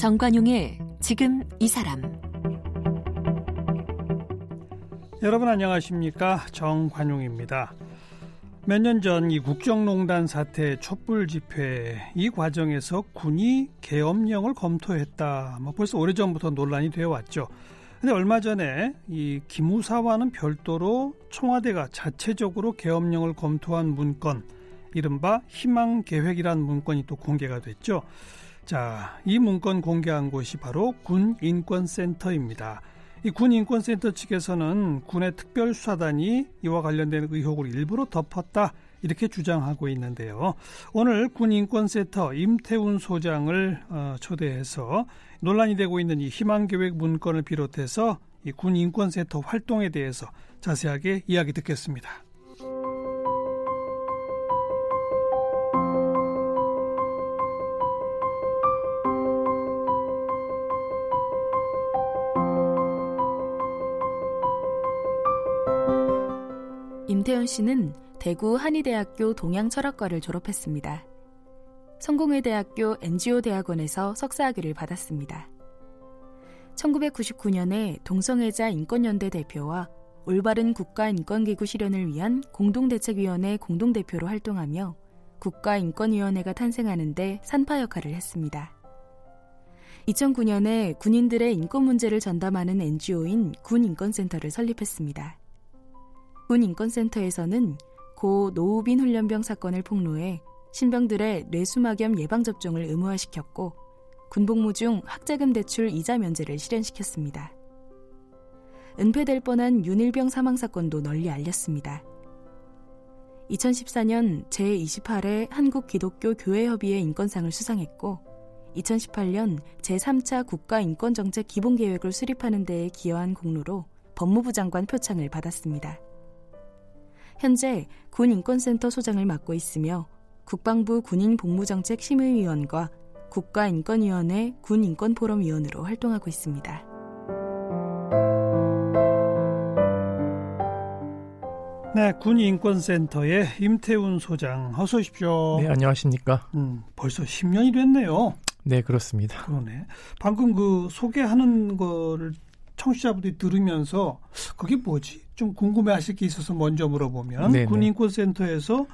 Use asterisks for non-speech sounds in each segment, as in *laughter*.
정관용의 지금 이 사람 여러분 안녕하십니까 정관용입니다. 몇 년 전 이 국정농단 사태 촛불 집회 이 과정에서 군이 계엄령을 검토했다. 뭐 벌써 오래 전부터 논란이 되어 왔죠. 근데 얼마 전에 이 기무사와는 별도로 청와대가 자체적으로 계엄령을 검토한 문건 이른바 희망 계획이란 문건이 또 공개가 됐죠. 자, 이 문건 공개한 곳이 바로 군 인권센터입니다. 이 군 인권센터 측에서는 군의 특별수사단이 이와 관련된 의혹을 일부러 덮었다 이렇게 주장하고 있는데요. 오늘 군 인권센터 임태훈 소장을 어, 초대해서 논란이 되고 있는 이 희망계획 문건을 비롯해서 이 군 인권센터 활동에 대해서 자세하게 이야기 듣겠습니다. 임태현 씨는 대구 한의대학교 동양철학과를 졸업했습니다. 성공회대학교 NGO 대학원에서 석사학위를 받았습니다. 1999년에 동성애자 인권연대 대표와 올바른 국가인권기구 실현을 위한 공동대책위원회 공동대표로 활동하며 국가인권위원회가 탄생하는데 산파 역할을 했습니다. 2009년에 군인들의 인권 문제를 전담하는 NGO인 군인권센터를 설립했습니다. 군인권센터에서는 고 노우빈 훈련병 사건을 폭로해 신병들의 뇌수막염 예방접종을 의무화시켰고 군복무 중 학자금 대출 이자 면제를 실현시켰습니다. 은폐될 뻔한 윤일병 사망 사건도 널리 알렸습니다. 2014년 제28회 한국기독교 교회협의회 인권상을 수상했고 2018년 제3차 국가인권정책 기본계획을 수립하는 데에 기여한 공로로 법무부 장관 표창을 받았습니다. 현재 군 인권센터 소장을 맡고 있으며 국방부 군인 복무정책 심의위원과 국가인권위원회 군 인권포럼 위원으로 활동하고 있습니다. 네, 군인권센터의 임태훈 소장 어서 오십시오. 네, 안녕하십니까? 음, 벌써 10년이 됐네요. 네, 그렇습니다. 그러네. 방금 그 소개하는 거를 청취자분들이 들으면서 그게 뭐지? 좀 궁금해하실 게 있어서 먼저 물어보면 네네. 군인권센터에서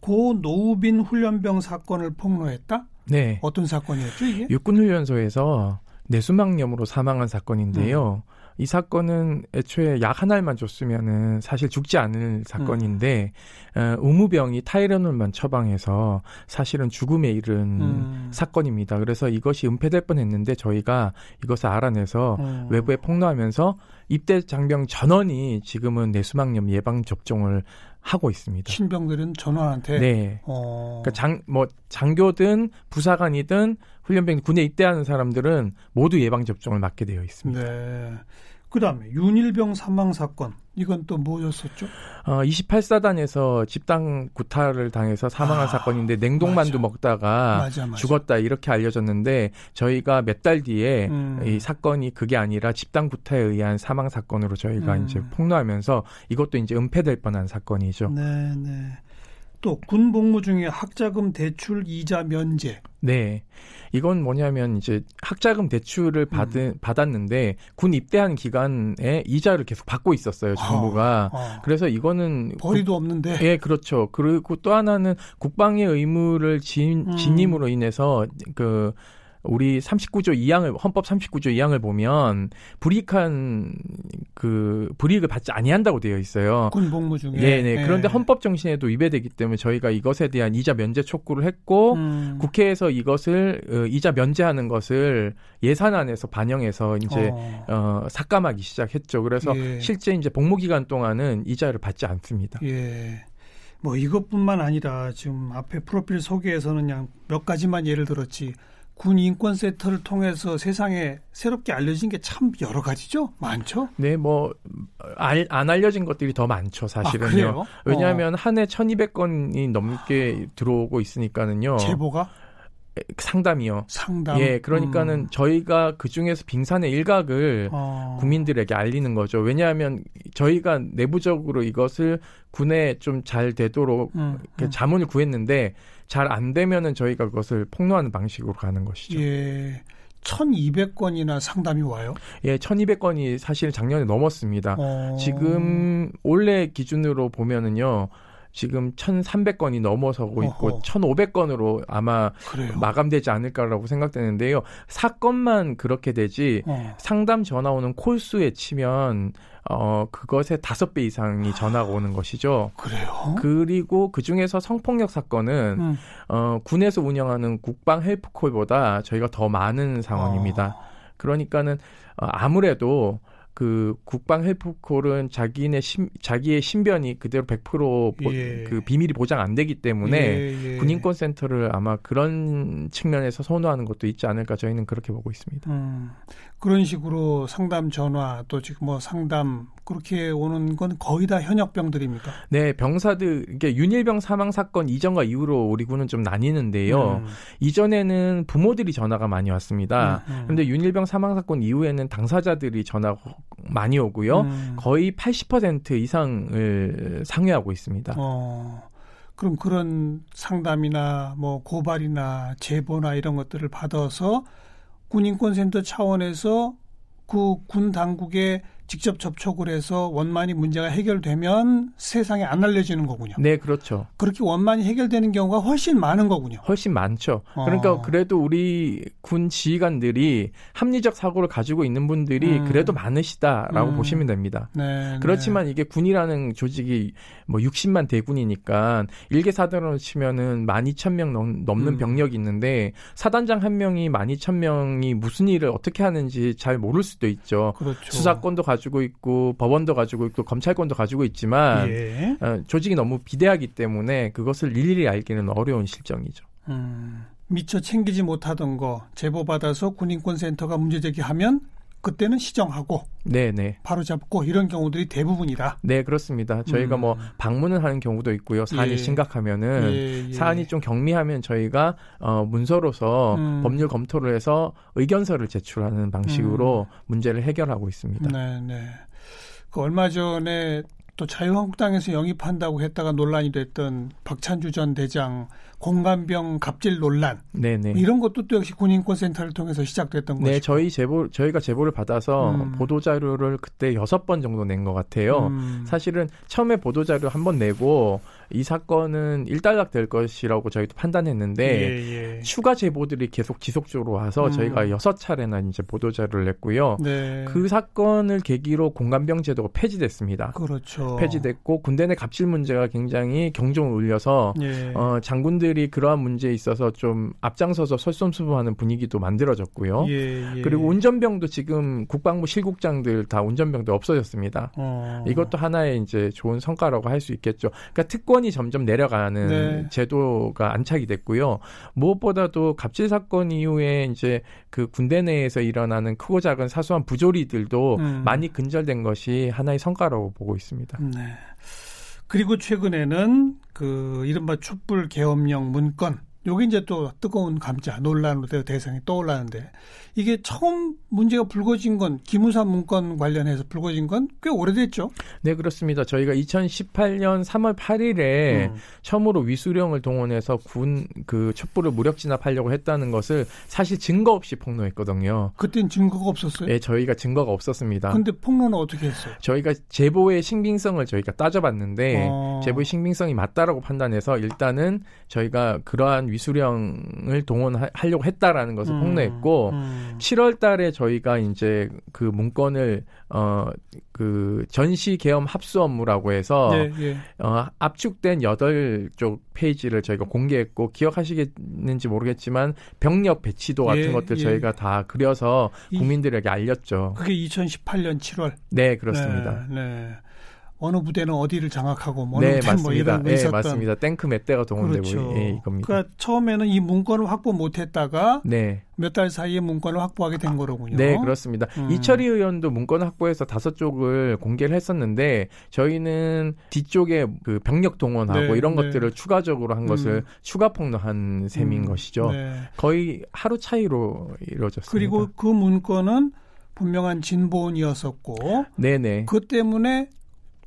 고 노우빈 훈련병 사건을 폭로했다? 네. 어떤 사건이었죠 이게? 육군훈련소에서 뇌수막염으로 사망한 사건인데요. 음. 이 사건은 애초에 약한 알만 줬으면은 사실 죽지 않을 사건인데 음. 어, 의무병이 타이레놀만 처방해서 사실은 죽음에 이른 음. 사건입니다. 그래서 이것이 은폐될 뻔했는데 저희가 이것을 알아내서 음. 외부에 폭로하면서 입대 장병 전원이 지금은 뇌수막염 예방 접종을 하고 있습니다. 신병들은 전원한테 네. 어... 그러니까 장뭐 장교든 부사관이든 훈련병 군에 입대하는 사람들은 모두 예방 접종을 맞게 되어 있습니다. 네. 그다음에 윤일병 사망 사건 이건 또 뭐였었죠? 어, 28사단에서 집단 구타를 당해서 사망한 아, 사건인데 냉동만두 맞아. 먹다가 맞아, 맞아. 죽었다 이렇게 알려졌는데 저희가 몇 달 뒤에 음. 이 사건이 그게 아니라 집단 구타에 의한 사망 사건으로 저희가 음. 이제 폭로하면서 이것도 이제 은폐될 뻔한 사건이죠. 네, 네. 또 군 복무 중에 학자금 대출 이자 면제. 네. 이건 뭐냐면 이제 학자금 대출을 받은 음. 받았는데 군 입대한 기간에 이자를 계속 받고 있었어요, 정부가. 어, 어. 그래서 이거는 벌이도 국, 없는데. 예, 그렇죠. 그리고 또 하나는 국방의 의무를 진, 음. 진임으로 인해서 그 우리 39조 2항을 헌법 39조 2항을 보면 불이익한 그 불이익을 받지 아니한다고 되어 있어요. 군 복무 중에. 네, 네. 그런데 헌법 정신에도 위배되기 때문에 저희가 이것에 대한 이자 면제 촉구를 했고 음. 국회에서 이것을 어, 이자 면제하는 것을 예산안에서 반영해서 이제 어, 어 삭감하기 시작했죠. 그래서 예. 실제 이제 복무 기간 동안은 이자를 받지 않습니다. 예. 뭐 이것뿐만 아니라 지금 앞에 프로필 소개에서는 그냥 몇 가지만 예를 들었지 군 인권 센터를 통해서 세상에 새롭게 알려진 게 참 여러 가지죠? 많죠? 네, 뭐, 알, 안 알려진 것들이 더 많죠, 사실은요. 아, 왜냐하면 어. 한해 1200건이 넘게 들어오고 있으니까는요. 제보가? 상담이요. 상담. 예, 그러니까는 음. 저희가 그 중에서 빙산의 일각을 어. 국민들에게 알리는 거죠. 왜냐하면 저희가 내부적으로 이것을 군에 좀 잘 되도록 음, 음. 자문을 구했는데 잘 안 되면은 저희가 그것을 폭로하는 방식으로 가는 것이죠. 예. 1200건이나 상담이 와요? 예, 1200건이 사실 작년에 넘었습니다. 어... 지금 올해 기준으로 보면은요. 지금 1,300건이 넘어서고 있고 어허. 1,500건으로 아마 그래요. 마감되지 않을까라고 생각되는데요. 사건만 그렇게 되지 어. 상담 전화 오는 콜수에 치면 어 그것의 다섯 배 이상이 전화가 오는 것이죠. 그래요? 그리고 그 중에서 성폭력 사건은 음. 어 군에서 운영하는 국방 헬프콜보다 저희가 더 많은 상황입니다. 어. 그러니까는 어, 아무래도 그 국방 헬프콜은 자기네 신, 자기의 신변이 그대로 100%보, 예. 그 비밀이 보장 안 되기 때문에 예, 예. 군인권 센터를 아마 그런 측면에서 선호하는 것도 있지 않을까 저희는 그렇게 보고 있습니다. 음, 그런 식으로 상담 전화 또 지금 뭐 상담 그렇게 오는 건 거의 다 현역병들입니까? 네, 병사들 이게 윤일병 사망 사건 이전과 이후로 우리 군은 좀 나뉘는데요. 음. 이전에는 부모들이 전화가 많이 왔습니다. 음, 음. 그런데 윤일병 사망 사건 이후에는 당사자들이 전화 많이 오고요. 음. 거의 80% 이상을 상회하고 있습니다. 어. 그럼 그런 상담이나 뭐 고발이나 제보나 이런 것들을 받아서 군인권센터 차원에서 그 군 당국에 직접 접촉을 해서 원만히 문제가 해결되면 세상에 안 알려지는 거군요. 네, 그렇죠. 그렇게 원만히 해결되는 경우가 훨씬 많은 거군요. 훨씬 많죠. 어. 그러니까 그래도 우리 군 지휘관들이 합리적 사고를 가지고 있는 분들이 음. 그래도 많으시다라고 음. 보시면 됩니다. 네, 네. 그렇지만 네. 이게 군이라는 조직이 뭐 60만 대군이니까 일개 사단으로 치면은 12,000명 넘, 넘는 음. 병력이 있는데 사단장 한 명이 12,000명이 무슨 일을 어떻게 하는지 잘 모를 수도 있죠. 그렇죠. 수사권도 가 가지고 있고 법원도 가지고 있고 검찰권도 가지고 있지만 예. 어, 조직이 너무 비대하기 때문에 그것을 일일이 알기는 어려운 실정이죠. 음, 미처 챙기지 못하던 거 제보 받아서 군인권 센터가 문제 제기하면 그때는 시정하고 네네. 바로 잡고 이런 경우들이 대부분이다. 네 그렇습니다. 저희가 뭐 음. 뭐 방문을 하는 경우도 있고요. 사안이 예. 심각하면은 예, 예. 사안이 좀 경미하면 저희가 어, 문서로서 음. 법률 검토를 해서 의견서를 제출하는 방식으로 음. 문제를 해결하고 있습니다. 네, 네. 그 얼마 전에 또 자유한국당에서 영입한다고 했다가 논란이 됐던 박찬주 전 대장 공간병 갑질 논란 네네. 이런 것도 또 역시 군인권센터를 통해서 시작됐던 거죠. 네, 저희 제보 저희가 제보를 받아서 음. 보도 자료를 그때 여섯 번 정도 낸 것 같아요. 음. 사실은 처음에 보도 자료 한 번 내고 이 사건은 일단락 될 것이라고 저희도 판단했는데 예, 예. 추가 제보들이 계속 지속적으로 와서 음. 저희가 여섯 차례나 이제 보도 자료를 냈고요. 네. 그 사건을 계기로 공간병 제도가 폐지됐습니다. 그렇죠. 폐지됐고 군대 내 갑질 문제가 굉장히 경종을 울려서 예. 어, 장군들이 그러한 문제에 있어서 좀 앞장서서 설솜수부하는 분위기도 만들어졌고요. 예, 예. 그리고 운전병도 지금 국방부 실국장들 다 운전병도 없어졌습니다. 어. 이것도 하나의 이제 좋은 성과라고 할 수 있겠죠. 그러니까 특권 인권이 점점 내려가는 네. 제도가 안착이 됐고요. 무엇보다도 갑질 사건 이후에 이제 그 군대 내에서 일어나는 크고 작은 사소한 부조리들도 음. 많이 근절된 것이 하나의 성과라고 보고 있습니다. 네. 그리고 최근에는 그 이른바 촛불 계엄령 문건 요게 이제 또 뜨거운 감자 논란으로 대상이 떠올랐는데 이게 처음 문제가 불거진 건 기무사 문건 관련해서 불거진 건 꽤 오래됐죠? 네 그렇습니다. 저희가 2018년 3월 8일에 음. 처음으로 위수령을 동원해서 군그 촛불을 무력 진압하려고 했다는 것을 사실 증거 없이 폭로했거든요. 그땐 증거가 없었어요? 네 저희가 증거가 없었습니다. 근데 폭로는 어떻게 했어요? 저희가 제보의 신빙성을 저희가 따져봤는데 어. 제보의 신빙성이 맞다라고 판단해서 일단은 저희가 그러한 위수령을 동원하려고 했다라는 것을 음, 폭로했고 음. 7월 달에 저희가 이제 그 문건을 어 그 전시 계엄 합수 업무라고 해서 예, 예. 어 압축된 8쪽 페이지를 저희가 공개했고 기억하시겠는지 모르겠지만 병력 배치도 같은 예, 것들 예. 저희가 다 그려서 국민들에게 알렸죠. 그게 2018년 7월. 네, 그렇습니다. 네. 네. 어느 부대는 어디를 장악하고 뭐 네, 맞습니다. 뭐 이런 거 네, 있었던 맞습니다. 탱크 몇 대가 동원되고 그렇죠. 예, 이겁니다. 그러니까 처음에는 이 문건을 확보 못했다가 네. 몇달 사이에 문건을 확보하게 된 거로군요. 네, 그렇습니다. 음. 이철희 의원도 문건을 확보해서 다섯 쪽을 공개를 했었는데 저희는 뒤쪽에 그 병력 동원하고 네, 이런 네. 것들을 추가적으로 한 것을 음. 추가 폭로한 셈인 음. 것이죠. 네. 거의 하루 차이로 이루어졌습니다. 그리고 그 문건은 분명한 진보원이었었고, 네네. 그 때문에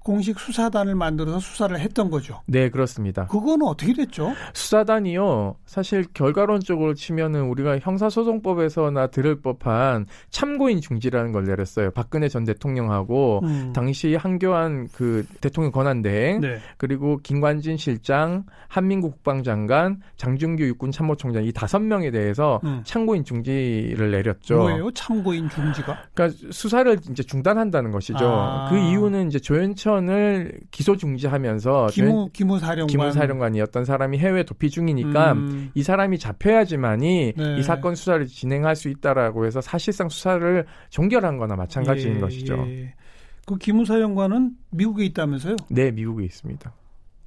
공식 수사단을 만들어서 수사를 했던 거죠. 네, 그렇습니다. 그거는 어떻게 됐죠? 수사단이요. 사실 결과론적으로 치면은 우리가 형사소송법에서나 들을 법한 참고인 중지라는 걸 내렸어요. 박근혜 전 대통령하고 음. 당시 한교안 그 대통령 권한대행 네. 그리고 김관진 실장, 한민국 국방장관, 장준규 육군 참모총장 이 다섯 명에 대해서 음. 참고인 중지를 내렸죠. 뭐예요? 참고인 중지가? 그러니까 수사를 이제 중단한다는 것이죠. 아. 그 이유는 이제 조현천 사건을 기소 중지하면서 기무 기무 사령관 기무 사령관이었던 사람이 해외 도피 중이니까 음. 이 사람이 잡혀야지만이 네. 이 사건 수사를 진행할 수 있다라고 해서 사실상 수사를 종결한 거나 마찬가지인 예, 것이죠. 예. 그 기무 사령관은 미국에 있다면서요? 네, 미국에 있습니다.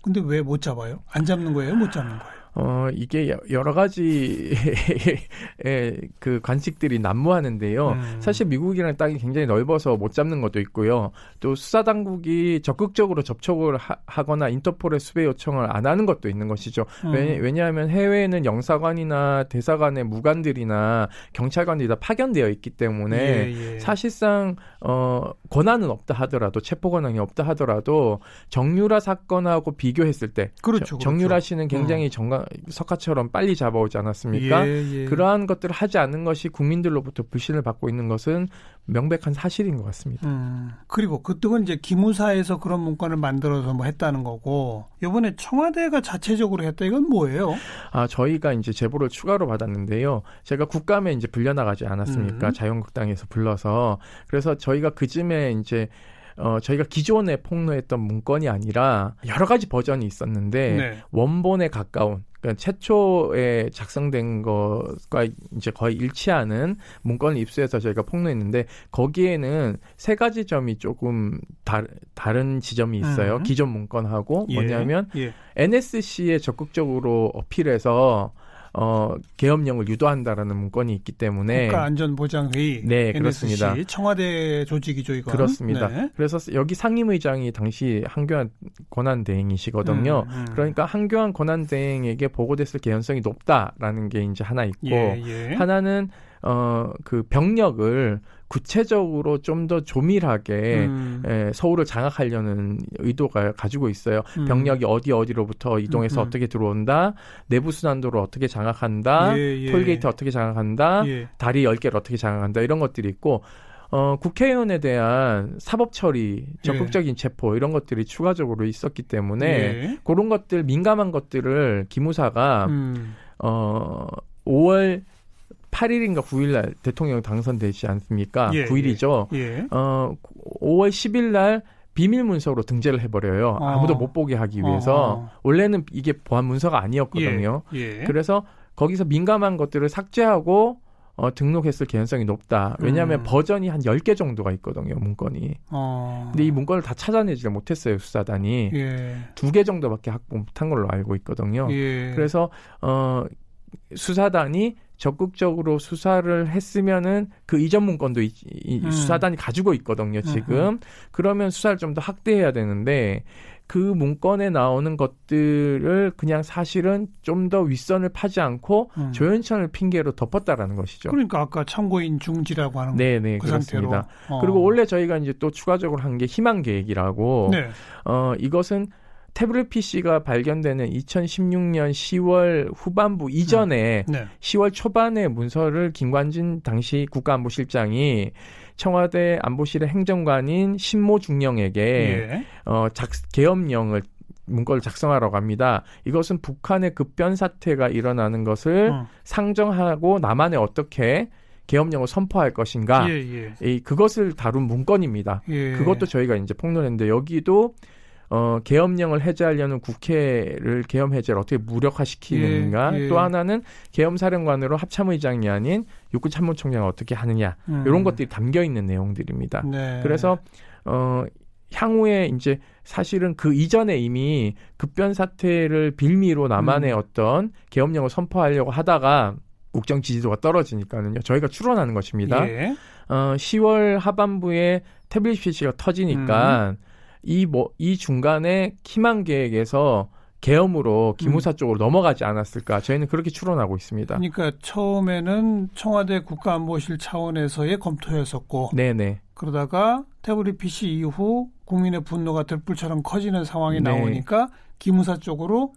근데 왜 못 잡아요? 안 잡는 거예요? 못 잡는 거예요? 어, 이게 여러 가지 *laughs* 그 관측들이 난무하는데요. 음. 사실 미국이랑 땅이 굉장히 넓어서 못 잡는 것도 있고요. 또 수사 당국이 적극적으로 접촉을 하, 거나 인터폴의 수배 요청을 안 하는 것도 있는 것이죠. 음. 왜냐, 하면 해외에는 영사관이나 대사관의 무관들이나 경찰관들이 다 파견되어 있기 때문에 예, 예. 사실상 어, 권한은 없다 하더라도 체포 권한이 없다 하더라도 정유라 사건하고 비교했을 때 그렇죠, 정유라 그렇죠. 씨는 굉장히 음. 정강 석가처럼 빨리 잡아오지 않았습니까? 예, 예. 그러한 것들을 하지 않는 것이 국민들로부터 불신을 받고 있는 것은 명백한 사실인 것 같습니다. 음, 그리고 그쪽은 이제 기무사에서 그런 문건을 만들어서 뭐 했다는 거고 이번에 청와대가 자체적으로 했다 이건 뭐예요? 아 저희가 이제 제보를 추가로 받았는데요. 제가 국감에 이제 불려나가지 않았습니까? 음. 자유한국당에서 불러서 그래서 저희가 그쯤에 이제 어, 저희가 기존에 폭로했던 문건이 아니라 여러 가지 버전이 있었는데 네. 원본에 가까운 그러니까 최초에 작성된 것과 이제 거의 일치하는 문건을 입수해서 저희가 폭로했는데 거기에는 세 가지 점이 조금 다, 다른 지점이 있어요. 음. 기존 문건하고 예. 뭐냐면 예. NSC에 적극적으로 어필해서 어, 계엄령을 유도한다라는 문건이 있기 때문에 국가안전보장회의 네 그렇습니다. 청와대 조직이죠 이거 그렇습니다. 네. 그래서 여기 상임의장이 당시 한교안 권한대행이시거든요. 음, 음. 그러니까 한교안 권한대행에게 보고됐을 개연성이 높다라는 게 이제 하나 있고 예, 예. 하나는 어, 그 병력을 구체적으로 좀 더 조밀하게 음. 에, 예, 서울을 장악하려는 의도가 가지고 있어요. 음. 병력이 어디 어디로부터 이동해서 음. 어떻게 들어온다, 내부 순환도를 어떻게 장악한다, 예, 예. 톨게이트 어떻게 장악한다, 예. 다리 10개를 어떻게 장악한다 이런 것들이 있고 어, 국회의원에 대한 사법 처리, 적극적인 예. 체포 이런 것들이 추가적으로 있었기 때문에 예. 그런 것들 민감한 것들을 기무사가 음. 어 5월 8일인가 9일 날 대통령 당선되지 않습니까? 예, 9일이죠. 예, 예. 어 5월 10일 날 비밀 문서로 등재를 해버려요. 어. 아무도 못 보게 하기 위해서 어. 원래는 이게 보안 문서가 아니었거든요. 예, 예. 그래서 거기서 민감한 것들을 삭제하고 어, 등록했을 개연성이 높다. 왜냐하면 음. 버전이 한 10개 정도가 있거든요, 문건이. 어. 근데 이 문건을 다 찾아내지를 못했어요, 수사단이. 예. 두개 정도밖에 확보 못한 걸로 알고 있거든요. 예. 그래서, 어, 수사단이 적극적으로 수사를 했으면은 그 이전 문건도 이, 이 음. 수사단이 가지고 있거든요, 지금. 음흠. 그러면 수사를 좀 더 확대해야 되는데 그 문건에 나오는 것들을 그냥 사실은 좀 더 윗선을 파지 않고 음. 조현천을 핑계로 덮었다라는 것이죠. 그러니까 아까 참고인 중지라고 하는 네네 그 그렇습니다. 어. 그리고 원래 저희가 이제 또 추가적으로 한 게 희망 계획이라고 네. 어 이것은 태블릿 PC가 발견되는 2016년 10월 후반부 이전에 음. 네. 10월 초반에 문서를 김관진 당시 국가안보실장이 청와대 안보실의 행정관인 신모 중령에게 예. 어, 작, 계엄령을 문건을 작성하라고 합니다. 이것은 북한의 급변 사태가 일어나는 것을 어. 상정하고 남한에 어떻게 계엄령을 선포할 것인가. 예, 예. 이, 그것을 다룬 문건입니다. 예. 그것도 저희가 이제 폭로했는데 여기도 어, 계엄령을 해제하려는 국회를 계엄 해제를 어떻게 무력화시키는가. 예, 예. 또 하나는 계엄 사령관으로 합참의장이 아닌 육군 참모총장을 어떻게 하느냐. 음. 이런 것들이 담겨 있는 내용들입니다. 네. 그래서 어 향후에 이제 사실은 그 이전에 이미 급변 사태를 빌미로 남한의 음. 어떤 계엄령을 선포하려고 하다가 국정 지지도가 떨어지니까는요. 저희가 추론하는 것입니다. 예. 어 10월 하반부에 태블릿 PC가 터지니까 음. 이 뭐, 이 중간에 키만 계획에서 계엄으로 기무사 음. 쪽으로 넘어가지 않았을까 저희는 그렇게 추론하고 있습니다. 그러니까 처음에는 청와대 국가안보실 차원에서의 검토였었고, 네네. 그러다가 태블릿 PC 이후 국민의 분노가 들불처럼 커지는 상황이 네. 나오니까 기무사 쪽으로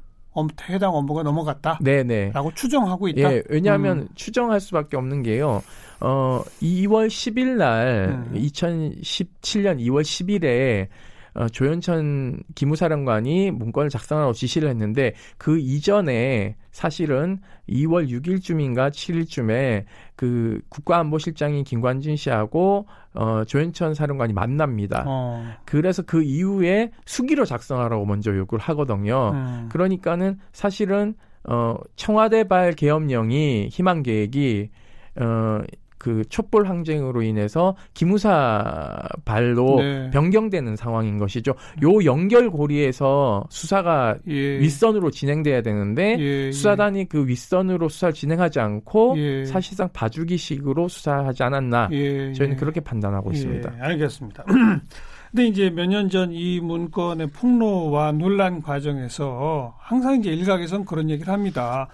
해당 업무가 넘어갔다. 네네. 라고 추정하고 있다. 예, 왜냐하면 음. 추정할 수밖에 없는 게요. 어, 2월 10일 날, 음. 2017년 2월 10일에 어, 조현천 기무사령관이 문건을 작성하라고 지시를 했는데 그 이전에 사실은 2월 6일쯤인가 7일쯤에 그 국가안보실장인 김관진 씨하고 어, 조현천 사령관이 만납니다. 어. 그래서 그 이후에 수기로 작성하라고 먼저 요구를 하거든요. 음. 그러니까는 사실은 어, 청와대발 계엄령이 희망 계획이 어, 그 촛불 항쟁으로 인해서 기무사 발로 네. 변경되는 상황인 것이죠. 요 연결고리에서 수사가 예. 윗선으로 진행돼야 되는데 예, 예. 수사단이 그 윗선으로 수사를 진행하지 않고 예. 사실상 봐주기식으로 수사하지 않았나 예, 저희는 예. 그렇게 판단하고 있습니다. 알겠습니다. *clears throat* 근데 이제 몇 년 전 이 문건의 폭로와 논란 과정에서 항상 이제 일각에선 그런 얘기를 합니다.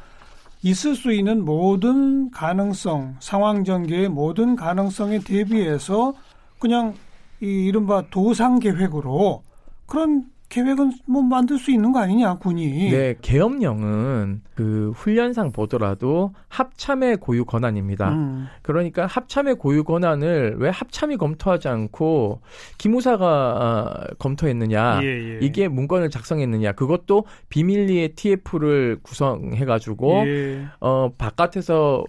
있을 수 있는 모든 가능성, 상황 전개의 모든 가능성에 대비해서 그냥 이 이른바 도상 계획으로 그런 계획은 뭐 만들 수 있는 거 아니냐 군이. 네, 계엄령은 그 훈련상 보더라도 합참의 고유 권한입니다. 음. 그러니까 합참의 고유 권한을 왜 합참이 검토하지 않고 기무사가 아, 검토했느냐? 예, 예. 이게 문건을 작성했느냐? 그것도 비밀리에 TF를 구성해가지고 예. 어 바깥에서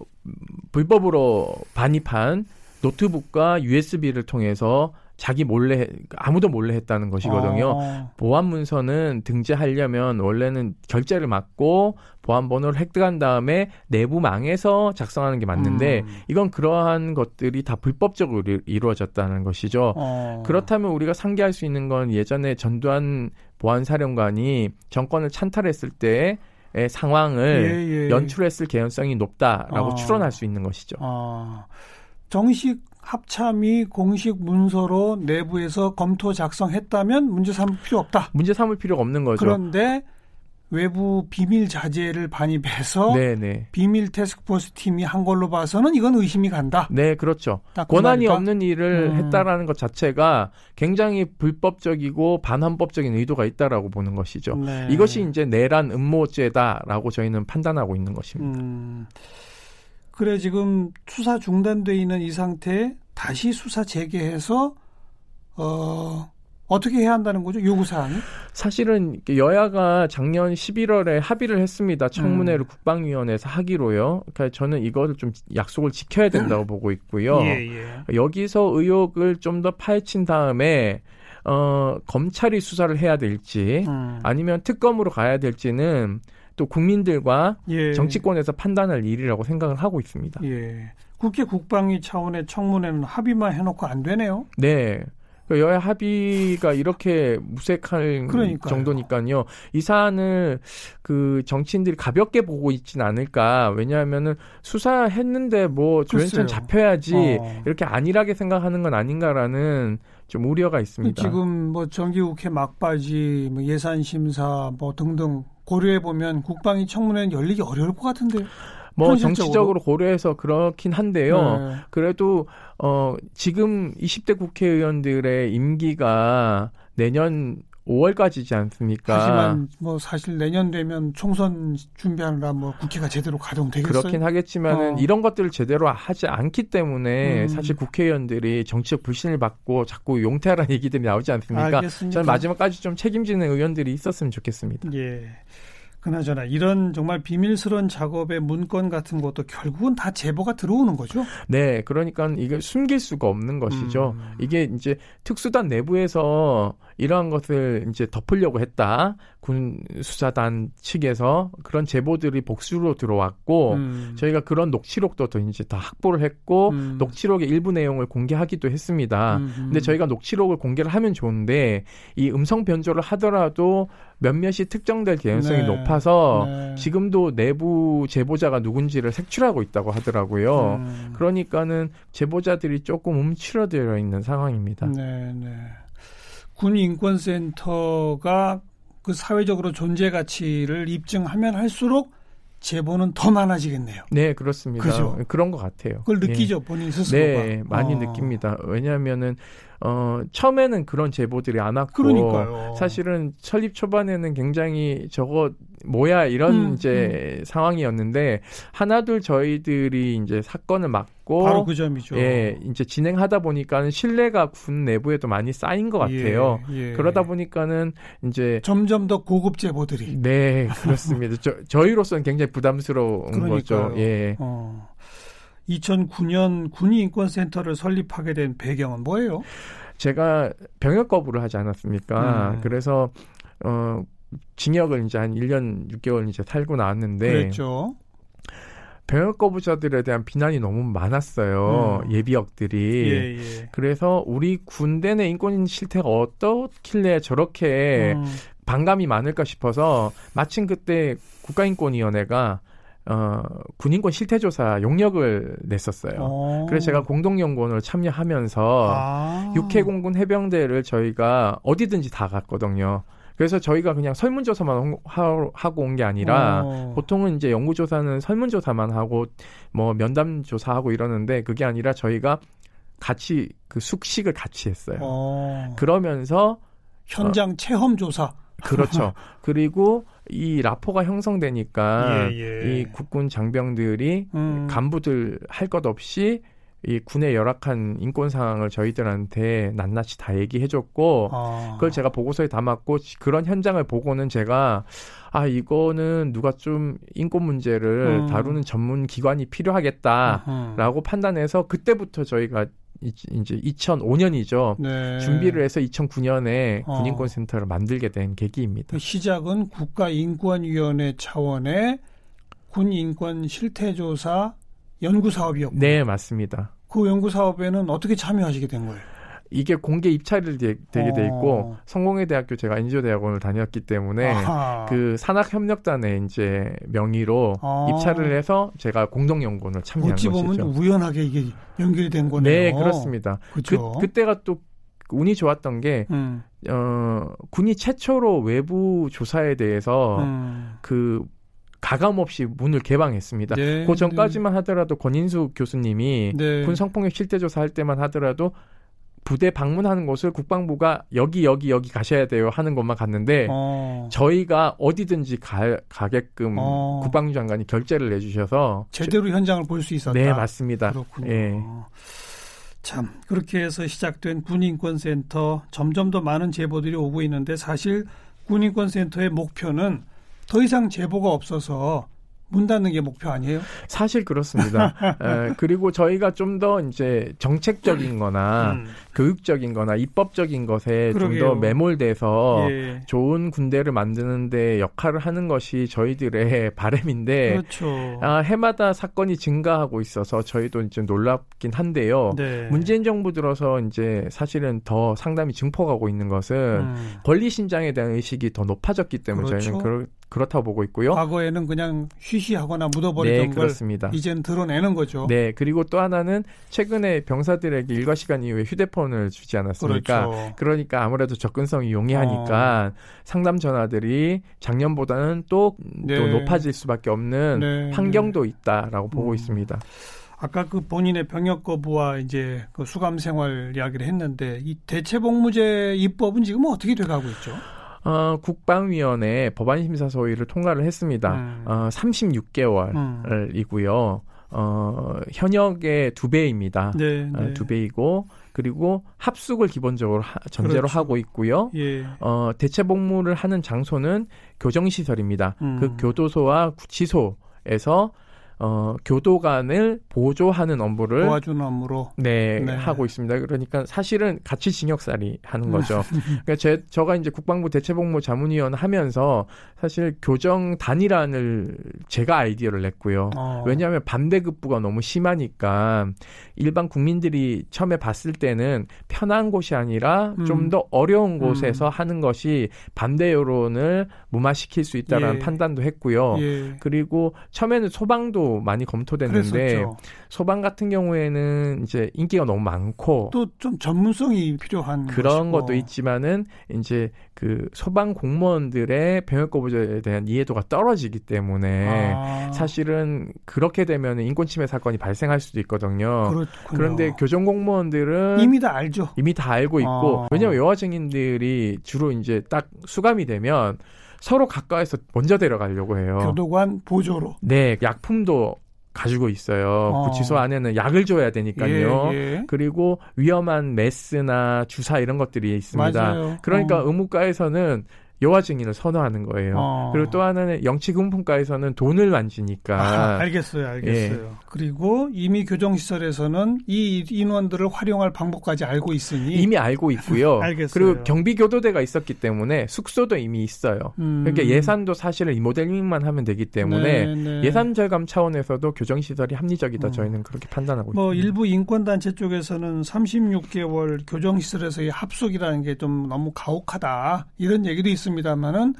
불법으로 반입한 노트북과 USB를 통해서 자기 몰래 아무도 몰래 했다는 것이거든요. 아. 보안 문서는 등재하려면 원래는 결제를 막고 보안 번호를 획득한 다음에 내부망에서 작성하는 게 맞는데 음. 이건 그러한 것들이 다 불법적으로 이루어졌다는 것이죠. 어. 그렇다면 우리가 상기할 수 있는 건 예전에 전두환 보안사령관이 정권을 찬탈했을 때의 상황을 예, 예. 연출했을 개연성이 높다라고 어. 추론할 수 있는 것이죠. 어. 정식 합참이 공식 문서로 내부에서 검토 작성했다면 문제 삼을 필요 없다. 문제 삼을 필요가 없는 거죠. 그런데 외부 비밀 자재를 반입해서 네네. 네. 비밀 테스크포스 팀이 한 걸로 봐서는 이건 의심이 간다. 네, 그렇죠. 그 권한이 말일까? 없는 일을 음. 했다라는 것 자체가 굉장히 불법적이고 반헌법적인 의도가 있다라고 보는 것이죠. 네. 이것이 이제 내란 음모죄다라고 저희는 판단하고 있는 것입니다. 음. 그래 지금 수사 중단돼 있는 이 상태에 다시 수사 재개해서 어 어떻게 해야 한다는 거죠? 요구 사항이? 사실은 여야가 작년 11월에 합의를 했습니다. 청문회를 음. 국방위원회에서 하기로요. 그러니까 저는 이거를 좀 약속을 지켜야 된다고 보고 있고요. 예, 예. 여기서 의혹을 좀 더 파헤친 다음에 어 검찰이 수사를 해야 될지 음. 아니면 특검으로 가야 될지는 또 국민들과 예. 정치권에서 판단할 일이라고 생각을 하고 있습니다. 예. 국회 국방위 차원의 청문회는 합의만 해놓고 안 되네요. 네. 그 여야 합의가 이렇게 무색할 그러니까요. 정도니까요. 이 사안을 그 정치인들이 가볍게 보고 있지는 않을까. 왜냐하면은 수사했는데 뭐 조현천 잡혀야지 어. 이렇게 안일하게 생각하는 건 아닌가라는 좀 우려가 있습니다. 지금 뭐 정기국회 막바지, 뭐 예산 심사 뭐 등등 고려해 보면 국방위 청문회는 열리기 어려울 것 같은데요. 뭐 정치적으로 고려해서 그렇긴 한데요. 네. 그래도 어 지금 20대 국회의원들의 임기가 내년 5월까지지 않습니까? 하지만 뭐 사실 내년 되면 총선 준비하느라 뭐 국회가 제대로 가동되겠어요? 그렇긴 하겠지만은 어. 이런 것들을 제대로 하지 않기 때문에 음. 사실 국회의원들이 정치적 불신을 받고 자꾸 용퇴하라는 *laughs* 얘기들이 나오지 않습니까? 알겠습니다. 저는 마지막까지 좀 책임지는 의원들이 있었으면 좋겠습니다. 예. 그나저나 이런 정말 비밀스러운 작업의 문건 같은 것도 결국은 다 제보가 들어오는 거죠. 네, 그러니까 이게 숨길 수가 없는 것이죠. 음. 이게 이제 특수단 내부에서 이러한 것을 이제 덮으려고 했다. 군 수사단 측에서 그런 제보들이 복수로 들어왔고 음. 저희가 그런 녹취록도 더 이제 다 확보를 했고 음. 녹취록의 일부 내용을 공개하기도 했습니다. 음. 근데 저희가 녹취록을 공개를 하면 좋은데 이 음성 변조를 하더라도 몇몇이 특정될 개연성이 네. 높아서 네. 지금도 내부 제보자가 누군지를 색출하고 있다고 하더라고요. 음. 그러니까는 제보자들이 조금 움츠러들어 있는 상황입니다. 네, 네. 군인권센터가 그 사회적으로 존재 가치를 입증하면 할수록 제보는 더 많아지겠네요. 네, 그렇습니다. 그죠? 그런 것 같아요. 그걸 느끼죠, 예. 본인 스스로가. 네, 많이 어. 느낍니다. 왜냐하면은 어, 처음에는 그런 제보들이 안 왔고 그러니까요. 사실은 설립 초반에는 굉장히 저거 뭐야 이런 음, 이제 음. 상황이었는데 하나둘 저희들이 이제 사건을 막고 바로 그 점이죠. 예, 이제 진행하다 보니까는 신뢰가 군 내부에도 많이 쌓인 것 같아요. 예, 예. 그러다 보니까는 이제 점점 더 고급 제보들이 네 그렇습니다. 저 저희로서는 굉장히 부담스러운 그러니까요. 거죠. 예. 어. 2009년 군인권센터를 설립하게 된 배경은 뭐예요? 제가 병역 거부를 하지 않았습니까? 음. 그래서 어 징역을 이제 한 1년 6개월 이제 살고 나왔는데 그랬죠. 병역 거부자들에 대한 비난이 너무 많았어요. 음. 예비역들이. 예, 예. 그래서 우리 군대 내 인권 실태가 어떻길래 저렇게 음. 반감이 많을까 싶어서 마침 그때 국가인권위원회가 어, 군인권 실태조사 용역을 냈었어요. 오. 어. 그래서 제가 공동연구원으로 참여하면서 아. 육해공군 해병대를 저희가 어디든지 다 갔거든요. 그래서 저희가 그냥 설문조사만 하고 온 게 아니라 오. 어. 보통은 이제 연구조사는 설문조사만 하고 뭐 면담조사하고 이러는데 그게 아니라 저희가 같이 그 숙식을 같이 했어요. 오. 어. 그러면서 현장 어, 체험 조사. 그렇죠. *laughs* 그리고 이 라포가 형성되니까 예, 예. 이 국군 장병들이 음. 간부들 할 것 없이 이 군의 열악한 인권 상황을 저희들한테 낱낱이 다 얘기해줬고 아. 그걸 제가 보고서에 담았고 그런 현장을 보고는 제가 아 이거는 누가 좀 인권 문제를 음. 다루는 전문 기관이 필요하겠다라고 음. 판단해서 그때부터 저희가 이제 2005년이죠. 네. 준비를 해서 2009년에 어. 군인권 센터를 만들게 된 계기입니다. 그 시작은 국가인권위원회 차원의 군인권 실태조사 연구 사업이었고. 네, 맞습니다. 그 연구 사업에는 어떻게 참여하시게 된 거예요? 이게 공개 입찰이 되, 게돼 있고 어. 성공회 대학교 제가 인조 대학원을 다녔기 때문에 아하. 그 산학 협력단의 이제 명의로 아. 입찰을 해서 제가 공동 연구원을 참여한 어찌 보면 것이죠. 우연하게 이게 연결이 된 거네요. 네, 그렇습니다. 그쵸? 그, 그때가 또 운이 좋았던 게 음. 어, 군이 최초로 외부 조사에 대해서 음. 그 가감 없이 문을 개방했습니다. 네, 그 전까지만 네. 하더라도 권인수 교수님이 네. 군 성폭력 실태 조사 할 때만 하더라도 부대 방문하는 곳을 국방부가 여기 여기 여기 가셔야 돼요 하는 것만 갔는데 어. 저희가 어디든지 가, 가게끔 어. 국방부 장관이 결재를 내주셔서 제대로 저, 현장을 볼 수 있었다. 네 맞습니다. 그렇군요. 예. 참 그렇게 해서 시작된 군인권센터 점점 더 많은 제보들이 오고 있는데 사실 군인권센터의 목표는 더 이상 제보가 없어서 문 닫는 게 목표 아니에요? 사실 그렇습니다. *laughs* 에, 그리고 저희가 좀 더 이제 정책적인 거나 음. 교육적인 거나 입법적인 것에 좀 더 매몰돼서 예. 좋은 군대를 만드는데 역할을 하는 것이 저희들의 *laughs* 바램인데 그렇죠. 아, 해마다 사건이 증가하고 있어서 저희도 이제 놀랍긴 한데요. 네. 문재인 정부 들어서 이제 사실은 더 상담이 증폭하고 있는 것은 음. 권리 신장에 대한 의식이 더 높아졌기 때문에 그렇죠. 저희는 그럴 그렇다고 보고 있고요. 과거에는 그냥 쉬쉬하거나 묻어버리던 네, 그렇습니다. 걸 이제는 드러내는 거죠. 네, 그리고 또 하나는 최근에 병사들에게 일과 시간 이후에 휴대폰을 주지 않았습니까? 그렇죠. 그러니까 아무래도 접근성이 용이하니까 어. 상담 전화들이 작년보다는 또, 네. 또 높아질 수밖에 없는 네, 환경도 네. 있다라고 보고 음. 있습니다. 아까 그 본인의 병역 거부와 이제 그 수감 생활 이야기를 했는데 이 대체 복무제 입법은 지금 어떻게 돼가고 있죠? 어, 국방위원회 법안심사 소위를 통과를 했습니다. 음. 어, 36개월이고요. 어, 현역의 두 배입니다. 네, 어, 네. 어, 두 배이고 그리고 합숙을 기본적으로 하, 전제로 그렇죠. 하고 있고요. 예. 어, 대체 복무를 하는 장소는 교정시설입니다. 음. 그 교도소와 구치소에서 어, 교도관을 보조하는 업무를 도와주는 업무로 네, 네, 하고 있습니다. 그러니까 사실은 같이 징역살이 하는 거죠. *laughs* 그러니까 제 저가 이제 국방부 대체복무 자문위원 하면서 사실 교정 단일안을 제가 아이디어를 냈고요. 어. 왜냐하면 반대급부가 너무 심하니까 일반 국민들이 처음에 봤을 때는 편한 곳이 아니라 음. 좀더 어려운 곳에서 음. 하는 것이 반대 여론을 무마시킬 수 있다라는 예. 판단도 했고요. 예. 그리고 처음에는 소방도 소방도 많이 검토됐는데 그랬었죠. 소방 같은 경우에는 이제 인기가 너무 많고 또 좀 전문성이 필요한 그런 것이고. 것도 있지만은 이제 그 소방 공무원들의 병역 거부자에 대한 이해도가 떨어지기 때문에 아, 사실은 그렇게 되면 인권 침해 사건이 발생할 수도 있거든요. 그렇군요. 그런데 교정 공무원들은 이미 다 알죠. 이미 다 알고 있고 아. 왜냐하면 여화 증인들이 주로 이제 딱 수감이 되면 서로 가까이서 먼저 데려가려고 해요. 교도관 보조로. 네, 약품도 가지고 있어요. 어. 구치소 안에는 약을 줘야 되니까요. 예, 예. 그리고 위험한 메스나 주사 이런 것들이 있습니다. 맞아요. 그러니까 어. 의무과에서는 여화 증인을 선호하는 거예요. 어. 그리고 또 하나는 영치금품과에서는 돈을 만지니까 아, 알겠어요, 알겠어요. 예. 그리고 이미 교정시설에서는 이 인원들을 활용할 방법까지 알고 있으니 이미 알고 있고요. *laughs* 알겠어요. 그리고 경비교도대가 있었기 때문에 숙소도 이미 있어요. 음. 그러니까 예산도 사실은 리모델링만 하면 되기 때문에 네, 네. 예산 절감 차원에서도 교정시설이 합리적이다. 음. 저희는 그렇게 판단하고 뭐 있습니다. 일부 인권단체 쪽에서는 36개월 교정시설에서의 합숙이라는 게 좀 너무 가혹하다 이런 얘기도 있습니다 만은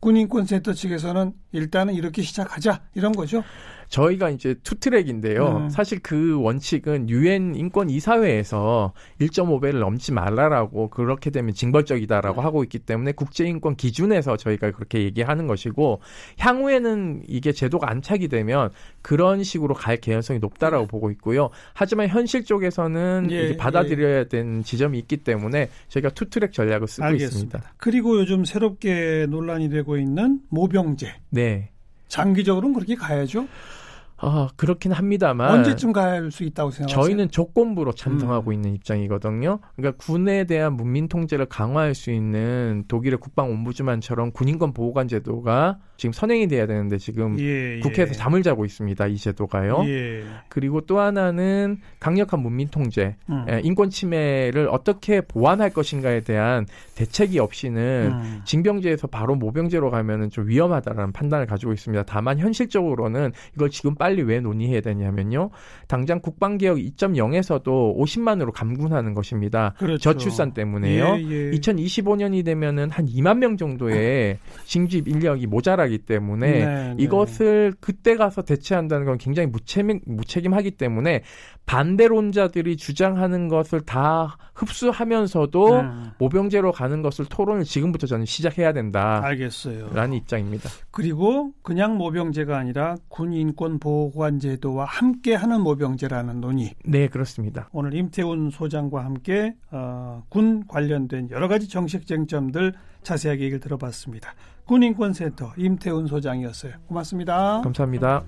군인권센터 측에서는 일단은 이렇게 시작하자 이런 거죠. 저희가 이제 투트랙인데요. 음. 사실 그 원칙은 유엔 인권 이사회에서 1.5배를 넘지 말라라고 그렇게 되면 징벌적이다라고 하고 있기 때문에 국제 인권 기준에서 저희가 그렇게 얘기하는 것이고 향후에는 이게 제도가 안착이 되면 그런 식으로 갈 개연성이 높다라고 보고 있고요. 하지만 현실 쪽에서는 예, 이게 받아들여야 되는 지점이 있기 때문에 저희가 투트랙 전략을 쓰고 알겠습니다. 있습니다. 그리고 요즘 새롭게 논란이 되고 있는 모병제 네. 장기적으로는 그렇게 가야죠. 아, 그렇긴 합니다만 언제쯤 갈 수 있다고 생각하세요? 저희는 조건부로 찬성하고 음. 있는 입장이거든요. 그러니까 군에 대한 문민 통제를 강화할 수 있는 독일의 국방 옴부즈만처럼 군인권 보호관 제도가 지금 선행이 돼야 되는데 지금 예, 예. 국회에서 잠을 자고 있습니다. 이 제도가요. 예. 그리고 또 하나는 강력한 문민 통제, 음. 예, 인권 침해를 어떻게 보완할 것인가에 대한 대책이 없이는 음. 징병제에서 바로 모병제로 가면은 좀 위험하다라는 판단을 가지고 있습니다. 다만 현실적으로는 이걸 지금 빨리 왜 논의해야 되냐면요. 당장 국방개혁 2.0에서도 50만으로 감군하는 것입니다. 그렇죠. 저출산 때문에요. 예, 예. 2025년이 되면은 한 2만 명 정도의 *laughs* 징집 인력이 모자라기 때문에 네, 네. 이것을 그때 가서 대체한다는 건 굉장히 무책임, 무책임하기 때문에 반대론자들이 주장하는 것을 다 흡수하면서도 음. 모병제로 가는 것을 토론을 지금부터 저는 시작해야 된다라는 알겠어요. 입장입니다. 그리고 그냥 모병제가 아니라 군 인권 보호 관 제도와 함께하는 모병제라는 논의. 네, 그렇습니다. 오늘 임태훈 소장과 함께 어, 군 관련된 여러 가지 정책 쟁점들 자세하게 얘기를 들어봤습니다. 군인권센터 임태훈 소장이었어요. 고맙습니다. 감사합니다.